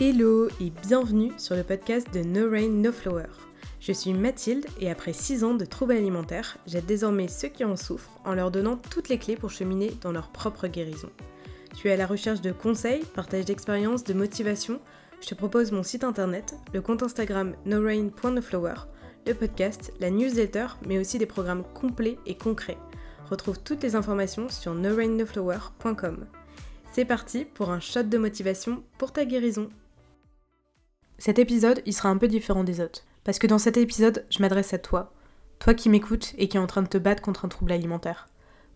Hello et bienvenue sur le podcast de No Rain No Flower. Je suis Mathilde et après 6 ans de troubles alimentaires, j'aide désormais ceux qui en souffrent en leur donnant toutes les clés pour cheminer dans leur propre guérison. Tu es à la recherche de conseils, partage d'expériences, de motivation? Je te propose mon site internet, le compte Instagram norain.noflower, le podcast, la newsletter, mais aussi des programmes complets et concrets. Retrouve toutes les informations sur norainnoflower.com. C'est parti pour un shot de motivation pour ta guérison. Cet épisode, il sera un peu différent des autres. Parce que dans cet épisode, je m'adresse à toi. Toi qui m'écoutes et qui es en train de te battre contre un trouble alimentaire.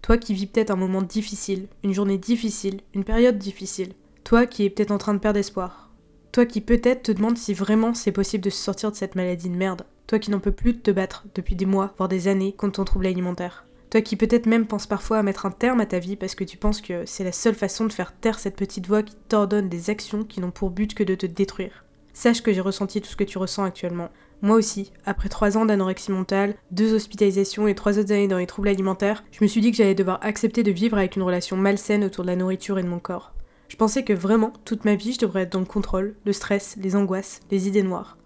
Toi qui vis peut-être un moment difficile, une journée difficile, une période difficile. Toi qui es peut-être en train de perdre espoir. Toi qui peut-être te demande si vraiment c'est possible de se sortir de cette maladie de merde. Toi qui n'en peux plus te battre depuis des mois, voire des années contre ton trouble alimentaire. Toi qui peut-être même penses parfois à mettre un terme à ta vie parce que tu penses que c'est la seule façon de faire taire cette petite voix qui t'ordonne des actions qui n'ont pour but que de te détruire. Sache que j'ai ressenti tout ce que tu ressens actuellement. Moi aussi, après trois ans d'anorexie mentale, deux hospitalisations et trois autres années dans les troubles alimentaires, je me suis dit que j'allais devoir accepter de vivre avec une relation malsaine autour de la nourriture et de mon corps. Je pensais que vraiment, toute ma vie, je devrais être dans le contrôle, le stress, les angoisses, les idées noires.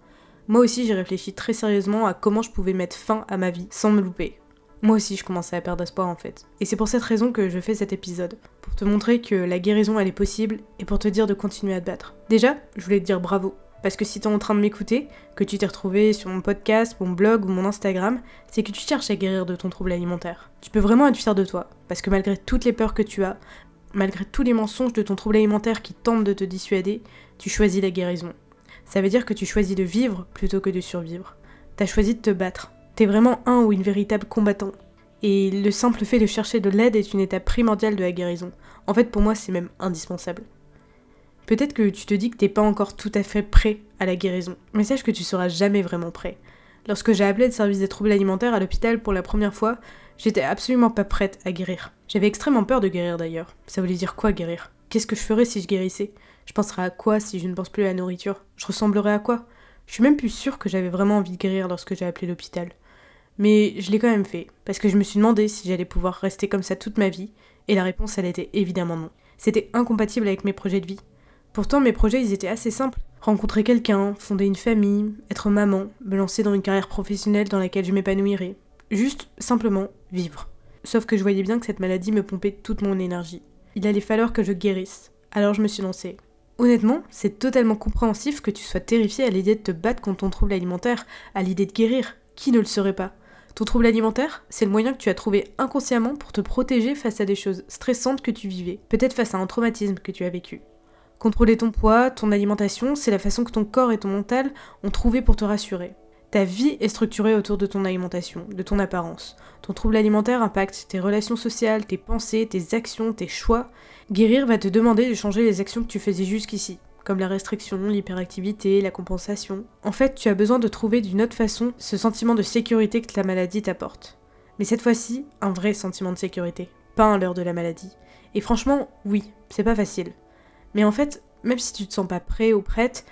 Moi aussi, j'ai réfléchi très sérieusement à comment je pouvais mettre fin à ma vie sans me louper. Moi aussi, je commençais à perdre espoir en fait. Et c'est pour cette raison que je fais cet épisode. Pour te montrer que la guérison elle est possible et pour te dire de continuer à te battre. Déjà, je voulais te dire bravo. Parce que si t'es en train de m'écouter, que tu t'es retrouvé sur mon podcast, mon blog ou mon Instagram, c'est que tu cherches à guérir de ton trouble alimentaire. Tu peux vraiment être fier de toi, parce que malgré toutes les peurs que tu as, malgré tous les mensonges de ton trouble alimentaire qui tentent de te dissuader, tu choisis la guérison. Ça veut dire que tu choisis de vivre plutôt que de survivre. T'as choisi de te battre. T'es vraiment un ou une véritable combattant. Et le simple fait de chercher de l'aide est une étape primordiale de la guérison. En fait, pour moi, c'est même indispensable. Peut-être que tu te dis que t'es pas encore tout à fait prêt à la guérison, mais sache que tu seras jamais vraiment prêt. Lorsque j'ai appelé le service des troubles alimentaires à l'hôpital pour la première fois, j'étais absolument pas prête à guérir. J'avais extrêmement peur de guérir d'ailleurs. Ça voulait dire quoi guérir? Qu'est-ce que je ferais si je guérissais? Je penserais à quoi si je ne pense plus à la nourriture? Je ressemblerais à quoi? Je suis même plus sûre que j'avais vraiment envie de guérir lorsque j'ai appelé l'hôpital. Mais je l'ai quand même fait, parce que je me suis demandé si j'allais pouvoir rester comme ça toute ma vie, et la réponse elle était évidemment non. C'était incompatible avec mes projets de vie. Pourtant, mes projets, ils étaient assez simples. Rencontrer quelqu'un, fonder une famille, être maman, me lancer dans une carrière professionnelle dans laquelle je m'épanouirais. Juste, simplement, vivre. Sauf que je voyais bien que cette maladie me pompait toute mon énergie. Il allait falloir que je guérisse. Alors je me suis lancée. Honnêtement, c'est totalement compréhensif que tu sois terrifiée à l'idée de te battre contre ton trouble alimentaire, à l'idée de guérir. Qui ne le serait pas? Ton trouble alimentaire, c'est le moyen que tu as trouvé inconsciemment pour te protéger face à des choses stressantes que tu vivais, peut-être face à un traumatisme que tu as vécu. Contrôler ton poids, ton alimentation, c'est la façon que ton corps et ton mental ont trouvé pour te rassurer. Ta vie est structurée autour de ton alimentation, de ton apparence. Ton trouble alimentaire impacte tes relations sociales, tes pensées, tes actions, tes choix. Guérir va te demander de changer les actions que tu faisais jusqu'ici, comme la restriction, l'hyperactivité, la compensation. En fait, tu as besoin de trouver d'une autre façon ce sentiment de sécurité que la maladie t'apporte. Mais cette fois-ci, un vrai sentiment de sécurité, pas un leurre de la maladie. Et franchement, oui, c'est pas facile. Mais en fait, même si tu te sens pas prêt ou prête,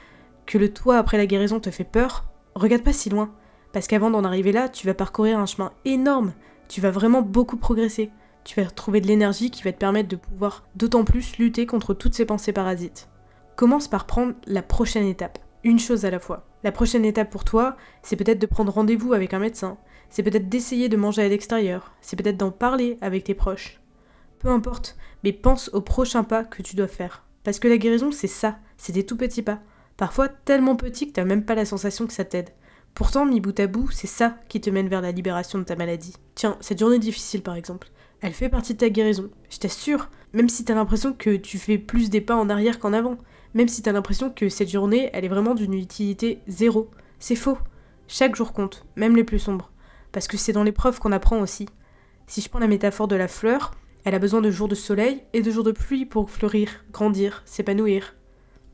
que le toi après la guérison te fait peur, regarde pas si loin. Parce qu'avant d'en arriver là, tu vas parcourir un chemin énorme. Tu vas vraiment beaucoup progresser. Tu vas retrouver de l'énergie qui va te permettre de pouvoir d'autant plus lutter contre toutes ces pensées parasites. Commence par prendre la prochaine étape, une chose à la fois. La prochaine étape pour toi, c'est peut-être de prendre rendez-vous avec un médecin, c'est peut-être d'essayer de manger à l'extérieur, c'est peut-être d'en parler avec tes proches. Peu importe, mais pense au prochain pas que tu dois faire. Parce que la guérison, c'est ça, c'est des tout petits pas. Parfois tellement petits que t'as même pas la sensation que ça t'aide. Pourtant, mis bout à bout, c'est ça qui te mène vers la libération de ta maladie. Tiens, cette journée difficile par exemple, elle fait partie de ta guérison, je t'assure, même si t'as l'impression que tu fais plus des pas en arrière qu'en avant, même si t'as l'impression que cette journée, elle est vraiment d'une utilité zéro. C'est faux. Chaque jour compte, même les plus sombres. Parce que c'est dans l'épreuve qu'on apprend aussi. Si je prends la métaphore de la fleur, elle a besoin de jours de soleil et de jours de pluie pour fleurir, grandir, s'épanouir.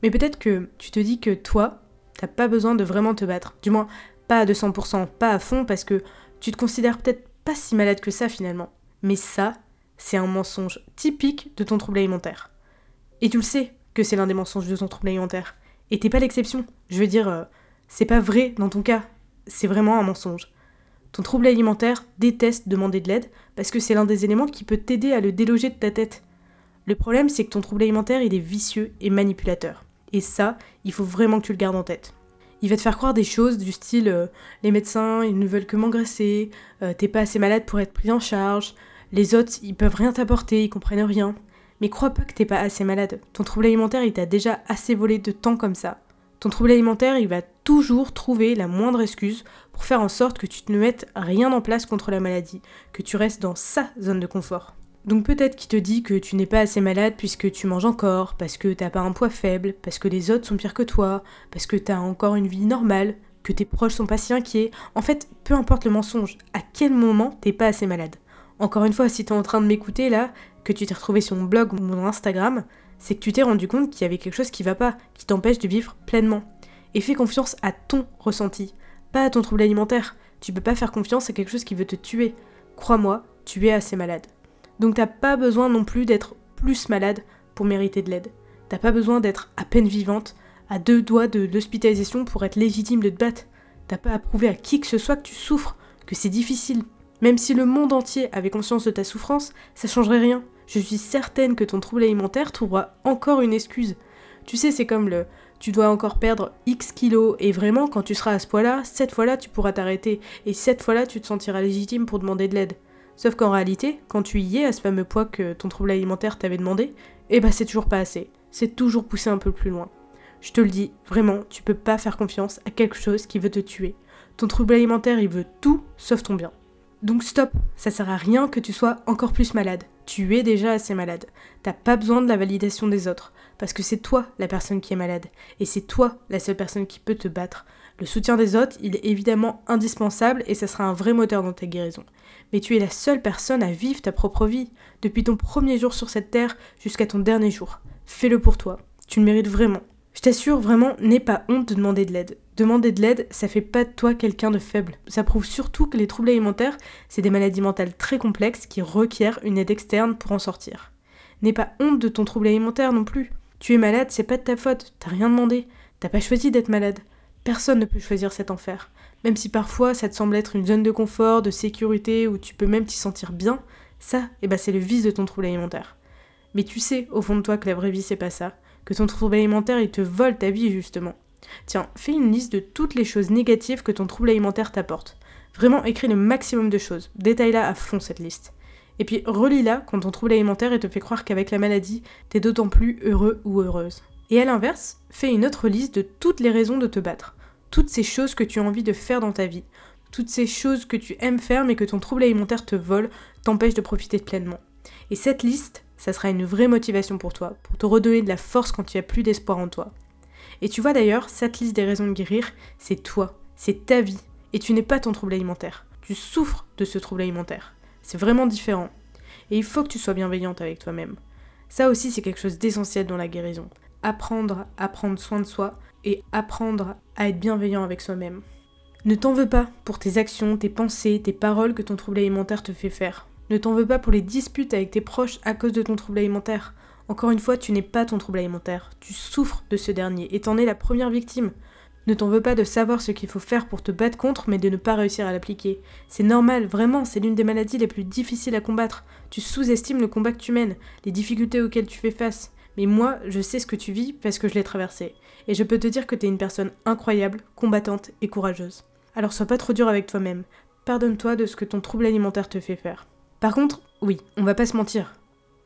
Mais peut-être que tu te dis que toi, t'as pas besoin de vraiment te battre. Du moins, pas à 200%, pas à fond, parce que tu te considères peut-être pas si malade que ça finalement. Mais ça, c'est un mensonge typique de ton trouble alimentaire. Et tu le sais que c'est l'un des mensonges de ton trouble alimentaire. Et t'es pas l'exception. Je veux dire, euh, c'est pas vrai dans ton cas. C'est vraiment un mensonge. Ton trouble alimentaire déteste demander de l'aide parce que c'est l'un des éléments qui peut t'aider à le déloger de ta tête. Le problème, c'est que ton trouble alimentaire, il est vicieux et manipulateur. Et ça, il faut vraiment que tu le gardes en tête. Il va te faire croire des choses du style euh, les médecins, ils ne veulent que m'engraisser, euh, t'es pas assez malade pour être pris en charge, les autres, ils peuvent rien t'apporter, ils comprennent rien. Mais crois pas que t'es pas assez malade. Ton trouble alimentaire, il t'a déjà assez volé de temps comme ça. Ton trouble alimentaire, il va toujours trouver la moindre excuse pour faire en sorte que tu ne mettes rien en place contre la maladie, que tu restes dans sa zone de confort. Donc peut-être qu'il te dit que tu n'es pas assez malade puisque tu manges encore, parce que t'as pas un poids faible, parce que les autres sont pires que toi, parce que t'as encore une vie normale, que tes proches sont pas si inquiets. En fait, peu importe le mensonge, à quel moment t'es pas assez malade? Encore une fois, si t'es en train de m'écouter là, que tu t'es retrouvé sur mon blog ou mon Instagram, c'est que tu t'es rendu compte qu'il y avait quelque chose qui va pas, qui t'empêche de vivre pleinement. Et fais confiance à ton ressenti, pas à ton trouble alimentaire. Tu peux pas faire confiance à quelque chose qui veut te tuer. Crois-moi, tu es assez malade. Donc t'as pas besoin non plus d'être plus malade pour mériter de l'aide. T'as pas besoin d'être à peine vivante, à deux doigts de l'hospitalisation pour être légitime de te battre. T'as pas à prouver à qui que ce soit que tu souffres, que c'est difficile. Même si le monde entier avait conscience de ta souffrance, ça changerait rien. Je suis certaine que ton trouble alimentaire trouvera encore une excuse. Tu sais, c'est comme le tu dois encore perdre X kilos et vraiment quand tu seras à ce poids-là, cette fois-là tu pourras t'arrêter et cette fois-là tu te sentiras légitime pour demander de l'aide. Sauf qu'en réalité, quand tu y es à ce fameux poids que ton trouble alimentaire t'avait demandé, eh ben c'est toujours pas assez. C'est toujours poussé un peu plus loin. Je te le dis, vraiment, tu peux pas faire confiance à quelque chose qui veut te tuer. Ton trouble alimentaire, il veut tout sauf ton bien. Donc stop, ça sert à rien que tu sois encore plus malade. Tu es déjà assez malade. T'as pas besoin de la validation des autres, parce que c'est toi la personne qui est malade, et c'est toi la seule personne qui peut te battre. Le soutien des autres, il est évidemment indispensable et ça sera un vrai moteur dans ta guérison. Mais tu es la seule personne à vivre ta propre vie, depuis ton premier jour sur cette terre jusqu'à ton dernier jour. Fais-le pour toi. Tu le mérites vraiment. Je t'assure vraiment, n'aie pas honte de demander de l'aide. Demander de l'aide, ça fait pas de toi quelqu'un de faible. Ça prouve surtout que les troubles alimentaires, c'est des maladies mentales très complexes qui requièrent une aide externe pour en sortir. N'aie pas honte de ton trouble alimentaire non plus. Tu es malade, c'est pas de ta faute, t'as rien demandé. T'as pas choisi d'être malade. Personne ne peut choisir cet enfer. Même si parfois ça te semble être une zone de confort, de sécurité, où tu peux même t'y sentir bien, ça, eh ben c'est le vice de ton trouble alimentaire. Mais tu sais au fond de toi que la vraie vie c'est pas ça, que ton trouble alimentaire il te vole ta vie justement. Tiens, fais une liste de toutes les choses négatives que ton trouble alimentaire t'apporte. Vraiment, écris le maximum de choses. Détaille-la à fond cette liste. Et puis relis-la quand ton trouble alimentaire te fait croire qu'avec la maladie, t'es d'autant plus heureux ou heureuse. Et à l'inverse, fais une autre liste de toutes les raisons de te battre. Toutes ces choses que tu as envie de faire dans ta vie. Toutes ces choses que tu aimes faire mais que ton trouble alimentaire te vole, t'empêche de profiter pleinement. Et cette liste, ça sera une vraie motivation pour toi, pour te redonner de la force quand tu as plus d'espoir en toi. Et tu vois d'ailleurs, cette liste des raisons de guérir, c'est toi, c'est ta vie, et tu n'es pas ton trouble alimentaire. Tu souffres de ce trouble alimentaire. C'est vraiment différent. Et il faut que tu sois bienveillante avec toi-même. Ça aussi, c'est quelque chose d'essentiel dans la guérison. Apprendre à prendre soin de soi et apprendre à être bienveillant avec soi-même. Ne t'en veux pas pour tes actions, tes pensées, tes paroles que ton trouble alimentaire te fait faire. Ne t'en veux pas pour les disputes avec tes proches à cause de ton trouble alimentaire. Encore une fois, tu n'es pas ton trouble alimentaire, tu souffres de ce dernier et t'en es la première victime. Ne t'en veux pas de savoir ce qu'il faut faire pour te battre contre mais de ne pas réussir à l'appliquer. C'est normal, vraiment, c'est l'une des maladies les plus difficiles à combattre. Tu sous-estimes le combat que tu mènes, les difficultés auxquelles tu fais face. Mais moi, je sais ce que tu vis parce que je l'ai traversé. Et je peux te dire que t'es une personne incroyable, combattante et courageuse. Alors sois pas trop dur avec toi-même. Pardonne-toi de ce que ton trouble alimentaire te fait faire. Par contre, oui, on va pas se mentir.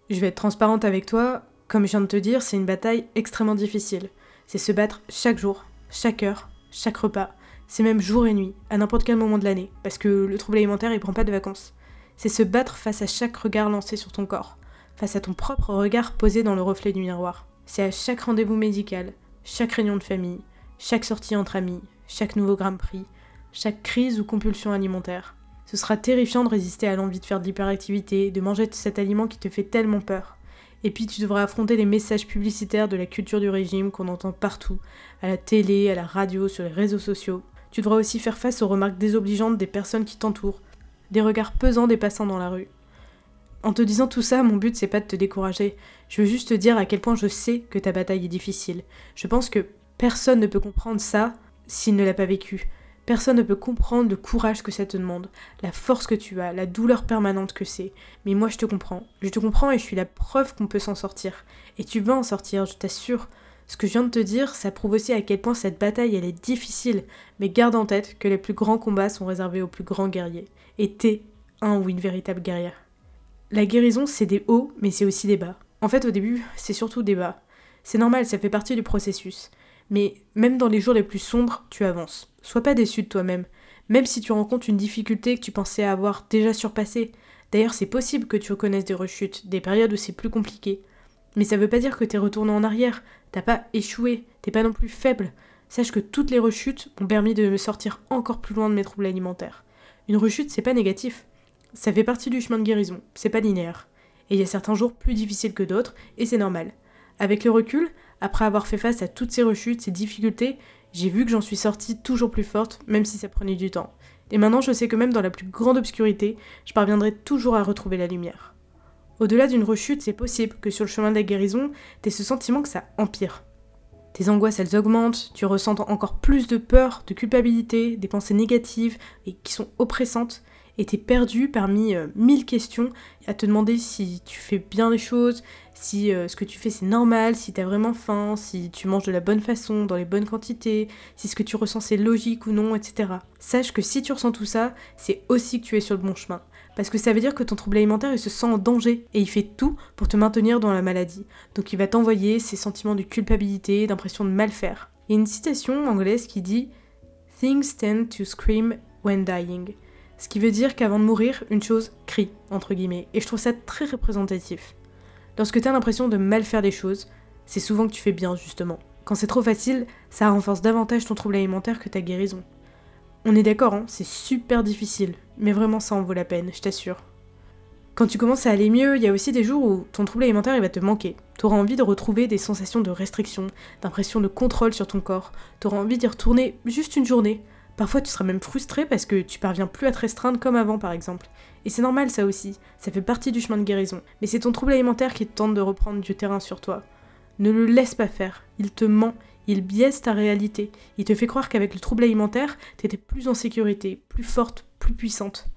Je vais être transparente avec toi, comme je viens de te dire, c'est une bataille extrêmement difficile. C'est se battre chaque jour, chaque heure, chaque repas, c'est même jour et nuit, à n'importe quel moment de l'année, parce que le trouble alimentaire il prend pas de vacances. C'est se battre face à chaque regard lancé sur ton corps, face à ton propre regard posé dans le reflet du miroir. C'est à chaque rendez-vous médical, chaque réunion de famille, chaque sortie entre amis, chaque nouveau gramme pris, chaque crise ou compulsion alimentaire. Ce sera terrifiant de résister à l'envie de faire de l'hyperactivité, de manger cet aliment qui te fait tellement peur. Et puis tu devras affronter les messages publicitaires de la culture du régime qu'on entend partout, à la télé, à la radio, sur les réseaux sociaux. Tu devras aussi faire face aux remarques désobligeantes des personnes qui t'entourent, des regards pesants des passants dans la rue. En te disant tout ça, mon but c'est pas de te décourager, je veux juste te dire à quel point je sais que ta bataille est difficile. Je pense que personne ne peut comprendre ça s'il ne l'a pas vécu. Personne ne peut comprendre le courage que ça te demande, la force que tu as, la douleur permanente que c'est. Mais moi je te comprends. Je te comprends et je suis la preuve qu'on peut s'en sortir. Et tu vas en sortir, je t'assure. Ce que je viens de te dire, ça prouve aussi à quel point cette bataille elle est difficile, mais garde en tête que les plus grands combats sont réservés aux plus grands guerriers. Et t'es un ou une véritable guerrière. La guérison, c'est des hauts, mais c'est aussi des bas. En fait, au début, c'est surtout des bas. C'est normal, ça fait partie du processus. Mais même dans les jours les plus sombres, tu avances. Sois pas déçu de toi-même. Même si tu rencontres une difficulté que tu pensais avoir déjà surpassée. D'ailleurs, c'est possible que tu reconnaisses des rechutes, des périodes où c'est plus compliqué. Mais ça veut pas dire que t'es retourné en arrière, t'as pas échoué, t'es pas non plus faible. Sache que toutes les rechutes m'ont permis de me sortir encore plus loin de mes troubles alimentaires. Une rechute, c'est pas négatif. Ça fait partie du chemin de guérison, c'est pas linéaire. Et il y a certains jours plus difficiles que d'autres, et c'est normal. Avec le recul, après avoir fait face à toutes ces rechutes, ces difficultés, j'ai vu que j'en suis sortie toujours plus forte, même si ça prenait du temps. Et maintenant, je sais que même dans la plus grande obscurité, je parviendrai toujours à retrouver la lumière. Au-delà d'une rechute, c'est possible que sur le chemin de la guérison, t'aies ce sentiment que ça empire. Tes angoisses, elles augmentent, tu ressens encore plus de peur, de culpabilité, des pensées négatives et qui sont oppressantes, et t'es perdu parmi euh, mille questions à te demander si tu fais bien les choses, si euh, ce que tu fais c'est normal, si t'as vraiment faim, si tu manges de la bonne façon, dans les bonnes quantités, si ce que tu ressens c'est logique ou non, etc. Sache que si tu ressens tout ça, c'est aussi que tu es sur le bon chemin. Parce que ça veut dire que ton trouble alimentaire, il se sent en danger et il fait tout pour te maintenir dans la maladie. Donc il va t'envoyer ces sentiments de culpabilité, d'impression de mal faire. Il y a une citation anglaise qui dit Things tend to scream when dying. Ce qui veut dire qu'avant de mourir, une chose crie, entre guillemets. Et je trouve ça très représentatif. Lorsque tu as l'impression de mal faire des choses, c'est souvent que tu fais bien, justement. Quand c'est trop facile, ça renforce davantage ton trouble alimentaire que ta guérison. On est d'accord, hein, c'est super difficile, mais vraiment ça en vaut la peine, je t'assure. Quand tu commences à aller mieux, il y a aussi des jours où ton trouble alimentaire va te manquer. T'auras envie de retrouver des sensations de restriction, d'impression de contrôle sur ton corps. T'auras envie d'y retourner juste une journée, Parfois, tu seras même frustré parce que tu parviens plus à te restreindre comme avant, par exemple. Et c'est normal, ça aussi. Ça fait partie du chemin de guérison. Mais c'est ton trouble alimentaire qui te tente de reprendre du terrain sur toi. Ne le laisse pas faire. Il te ment. Il biaise ta réalité. Il te fait croire qu'avec le trouble alimentaire, t'étais plus en sécurité, plus forte, plus puissante.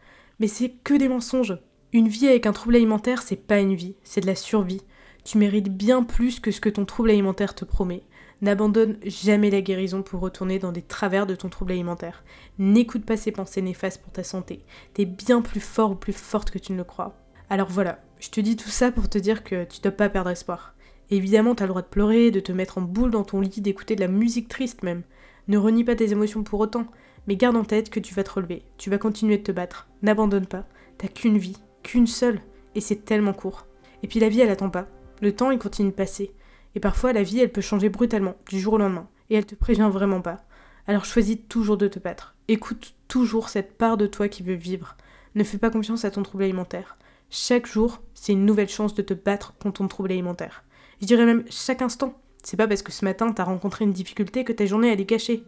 Mais c'est que des mensonges. Une vie avec un trouble alimentaire, c'est pas une vie, c'est de la survie. Tu mérites bien plus que ce que ton trouble alimentaire te promet. N'abandonne jamais la guérison pour retourner dans des travers de ton trouble alimentaire. N'écoute pas ces pensées néfastes pour ta santé. T'es bien plus fort ou plus forte que tu ne le crois. Alors voilà, je te dis tout ça pour te dire que tu dois pas perdre espoir. Évidemment, t'as le droit de pleurer, de te mettre en boule dans ton lit, d'écouter de la musique triste même. Ne renie pas tes émotions pour autant, mais garde en tête que tu vas te relever, tu vas continuer de te battre. N'abandonne pas, t'as qu'une vie, qu'une seule, et c'est tellement court. Et puis la vie, elle attend pas. Le temps, il continue de passer. Et parfois, la vie, elle peut changer brutalement, du jour au lendemain, et elle te prévient vraiment pas. Alors choisis toujours de te battre. Écoute toujours cette part de toi qui veut vivre. Ne fais pas confiance à ton trouble alimentaire. Chaque jour, c'est une nouvelle chance de te battre contre ton trouble alimentaire. Je dirais même chaque instant. C'est pas parce que ce matin t'as rencontré une difficulté que ta journée elle est gâchée.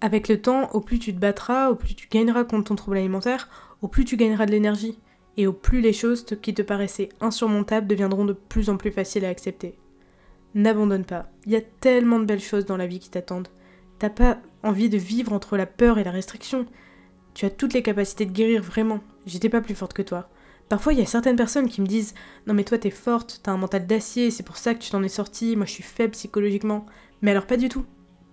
Avec le temps, au plus tu te battras, au plus tu gagneras contre ton trouble alimentaire, au plus tu gagneras de l'énergie. Et au plus les choses qui te paraissaient insurmontables deviendront de plus en plus faciles à accepter n'abandonne pas. Il y a tellement de belles choses dans la vie qui t'attendent. T'as pas envie de vivre entre la peur et la restriction. Tu as toutes les capacités de guérir vraiment. J'étais pas plus forte que toi. Parfois, il y a certaines personnes qui me disent Non, mais toi, t'es forte, t'as un mental d'acier, c'est pour ça que tu t'en es sortie, moi je suis faible psychologiquement. Mais alors, pas du tout.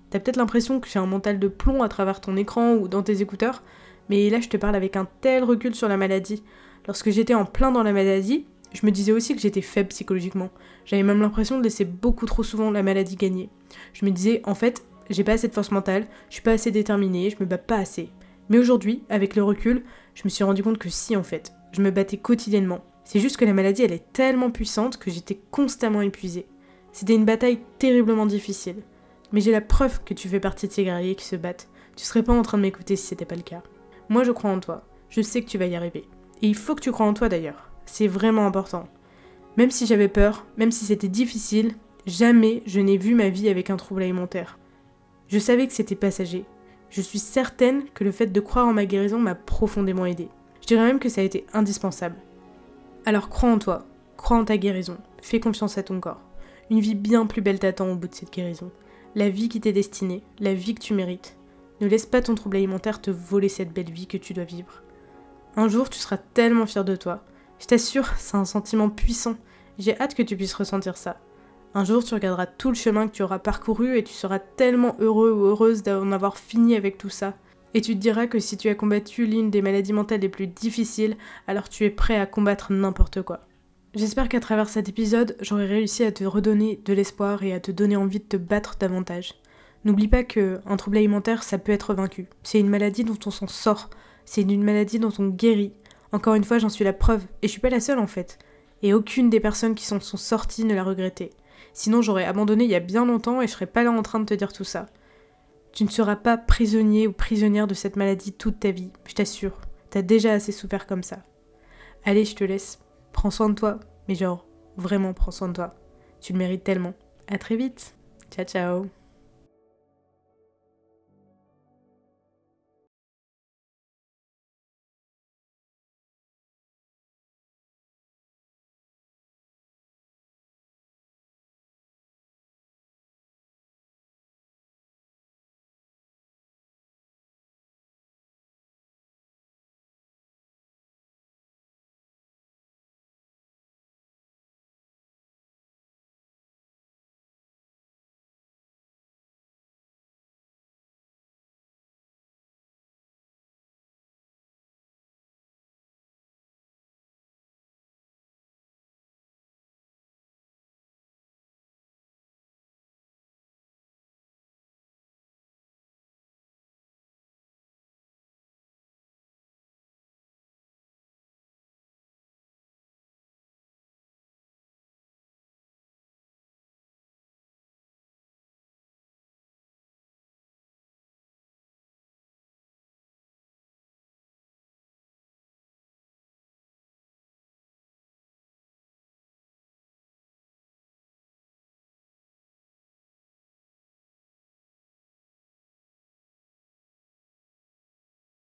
T'as peut-être l'impression que j'ai un mental de plomb à travers ton écran ou dans tes écouteurs, mais là, je te parle avec un tel recul sur la maladie. Lorsque j'étais en plein dans la maladie, je me disais aussi que j'étais faible psychologiquement. J'avais même l'impression de laisser beaucoup trop souvent la maladie gagner. Je me disais, en fait, j'ai pas assez de force mentale, je suis pas assez déterminée, je me bats pas assez. Mais aujourd'hui, avec le recul, je me suis rendu compte que si, en fait, je me battais quotidiennement. C'est juste que la maladie, elle est tellement puissante que j'étais constamment épuisée. C'était une bataille terriblement difficile. Mais j'ai la preuve que tu fais partie de ces guerriers qui se battent. Tu serais pas en train de m'écouter si c'était pas le cas. Moi, je crois en toi. Je sais que tu vas y arriver. Et il faut que tu crois en toi d'ailleurs. C'est vraiment important. Même si j'avais peur, même si c'était difficile, jamais je n'ai vu ma vie avec un trouble alimentaire. Je savais que c'était passager. Je suis certaine que le fait de croire en ma guérison m'a profondément aidée. Je dirais même que ça a été indispensable. Alors crois en toi, crois en ta guérison, fais confiance à ton corps. Une vie bien plus belle t'attend au bout de cette guérison. La vie qui t'est destinée, la vie que tu mérites. Ne laisse pas ton trouble alimentaire te voler cette belle vie que tu dois vivre. Un jour, tu seras tellement fier de toi je t'assure, c'est un sentiment puissant. J'ai hâte que tu puisses ressentir ça. Un jour, tu regarderas tout le chemin que tu auras parcouru et tu seras tellement heureux ou heureuse d'en avoir fini avec tout ça. Et tu te diras que si tu as combattu l'une des maladies mentales les plus difficiles, alors tu es prêt à combattre n'importe quoi. J'espère qu'à travers cet épisode, j'aurai réussi à te redonner de l'espoir et à te donner envie de te battre davantage. N'oublie pas que un trouble alimentaire, ça peut être vaincu. C'est une maladie dont on s'en sort. C'est une maladie dont on guérit. Encore une fois, j'en suis la preuve. Et je suis pas la seule en fait. Et aucune des personnes qui sont sorties ne l'a regretté. Sinon, j'aurais abandonné il y a bien longtemps et je serais pas là en train de te dire tout ça. Tu ne seras pas prisonnier ou prisonnière de cette maladie toute ta vie, je t'assure. T'as déjà assez souffert comme ça. Allez, je te laisse. Prends soin de toi. Mais genre, vraiment prends soin de toi. Tu le mérites tellement. À très vite. Ciao ciao.